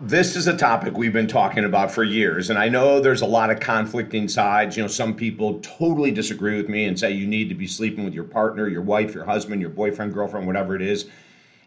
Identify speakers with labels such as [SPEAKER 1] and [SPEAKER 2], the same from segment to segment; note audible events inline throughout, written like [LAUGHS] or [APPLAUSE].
[SPEAKER 1] this is a topic we've been talking about for years, and I know there's a lot of conflicting sides. You know, some people totally disagree with me and say you need to be sleeping with your partner, your wife, your husband, your boyfriend, girlfriend, whatever it is,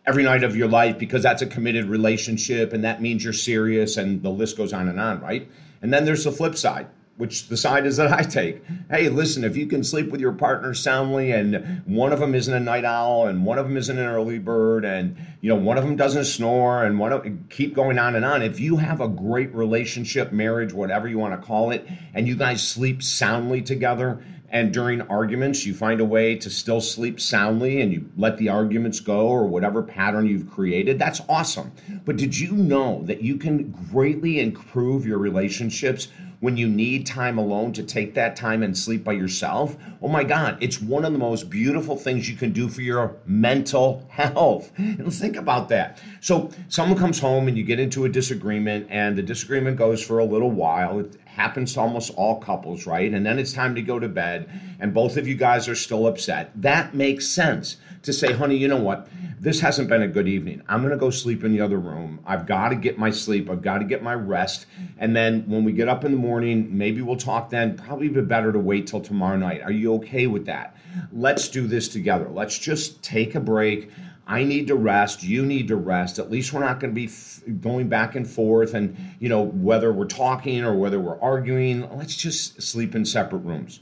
[SPEAKER 1] every night of your life because that's a committed relationship and that means you're serious, and the list goes on and on, right? And then there's the flip side which the side is that I take. Hey, listen, if you can sleep with your partner soundly and one of them isn't a night owl and one of them isn't an early bird and you know one of them doesn't snore and one of keep going on and on. If you have a great relationship, marriage, whatever you want to call it, and you guys sleep soundly together, and during arguments you find a way to still sleep soundly and you let the arguments go or whatever pattern you've created, that's awesome. But did you know that you can greatly improve your relationships when you need time alone to take that time and sleep by yourself, oh my God, it's one of the most beautiful things you can do for your mental [LAUGHS] health. And let's think about that. So, someone comes home and you get into a disagreement, and the disagreement goes for a little while. It happens to almost all couples, right? And then it's time to go to bed, and both of you guys are still upset. That makes sense to say, honey, you know what? This hasn't been a good evening. I'm going to go sleep in the other room. I've got to get my sleep. I've got to get my rest. And then when we get up in the morning, maybe we'll talk then. Probably be better to wait till tomorrow night. Are you okay with that? Let's do this together. Let's just take a break. I need to rest. You need to rest. At least we're not going to be f- going back and forth. And, you know, whether we're talking or whether we're arguing, let's just sleep in separate rooms.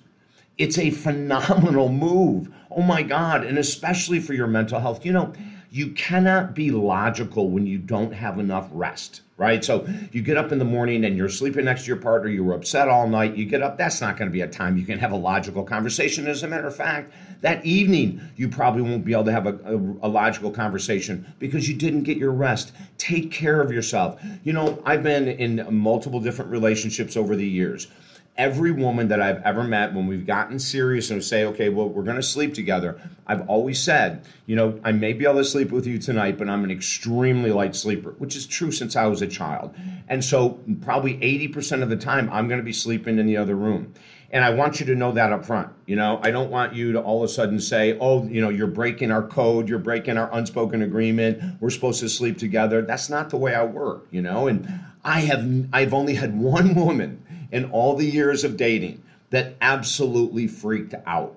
[SPEAKER 1] It's a phenomenal move. Oh my God. And especially for your mental health. You know, you cannot be logical when you don't have enough rest, right? So you get up in the morning and you're sleeping next to your partner, you were upset all night, you get up, that's not going to be a time you can have a logical conversation. As a matter of fact, that evening, you probably won't be able to have a, a, a logical conversation because you didn't get your rest. Take care of yourself. You know, I've been in multiple different relationships over the years every woman that I've ever met, when we've gotten serious and say, okay, well, we're going to sleep together, I've always said, you know, I may be able to sleep with you tonight, but I'm an extremely light sleeper, which is true since I was a child. And so, probably 80% of the time, I'm going to be sleeping in the other room. And I want you to know that up front. You know, I don't want you to all of a sudden say, oh, you know, you're breaking our code, you're breaking our unspoken agreement, we're supposed to sleep together. That's not the way I work, you know? And I have I've only had one woman in all the years of dating that absolutely freaked out.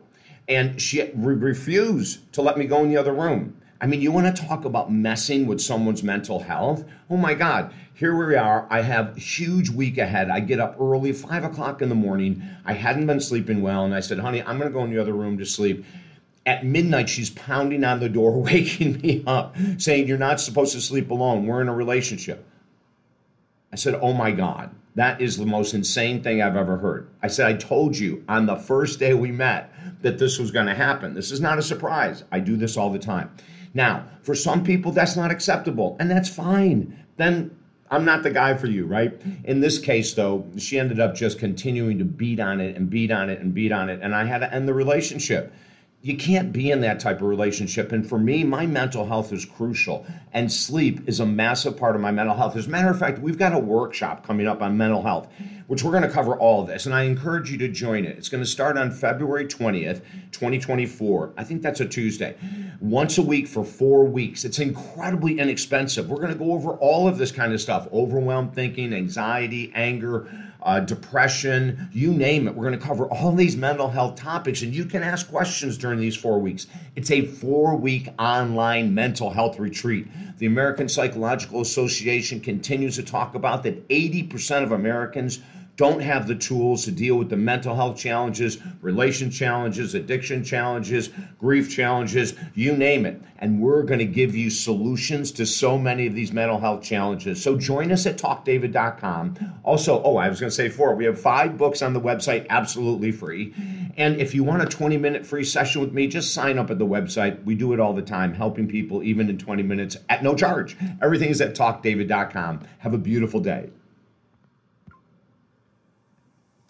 [SPEAKER 1] And she re- refused to let me go in the other room. I mean, you want to talk about messing with someone's mental health? Oh my God, here we are. I have a huge week ahead. I get up early, five o'clock in the morning. I hadn't been sleeping well. And I said, honey, I'm going to go in the other room to sleep. At midnight, she's pounding on the door, [LAUGHS] waking me up, saying, You're not supposed to sleep alone. We're in a relationship. I said, Oh my God. That is the most insane thing I've ever heard. I said, I told you on the first day we met that this was going to happen. This is not a surprise. I do this all the time. Now, for some people, that's not acceptable, and that's fine. Then I'm not the guy for you, right? In this case, though, she ended up just continuing to beat on it and beat on it and beat on it, and I had to end the relationship you can't be in that type of relationship. And for me, my mental health is crucial, and sleep is a massive part of my mental health. As a matter of fact, we've got a workshop coming up on mental health, which we're going to cover all of this, and I encourage you to join it. It's going to start on February 20th, 2024. I think that's a Tuesday. Once a week for four weeks. It's incredibly inexpensive. We're going to go over all of this kind of stuff overwhelmed thinking, anxiety, anger uh, depression, you name it. We're going to cover all these mental health topics, and you can ask questions during these four weeks. It's a four week online mental health retreat. The American Psychological Association continues to talk about that 80% of Americans don't have the tools to deal with the mental health challenges, relation challenges, addiction challenges, grief challenges, you name it. And we're going to give you solutions to so many of these mental health challenges. So join us at talkdavid.com. Also, oh, I was going to say four, we have five books on the website absolutely free. And if you want a 20 minute free session with me, just sign up at the website. We do it all the time, helping people even in 20 minutes at no charge. Everything is at talkdavid.com. Have a beautiful day.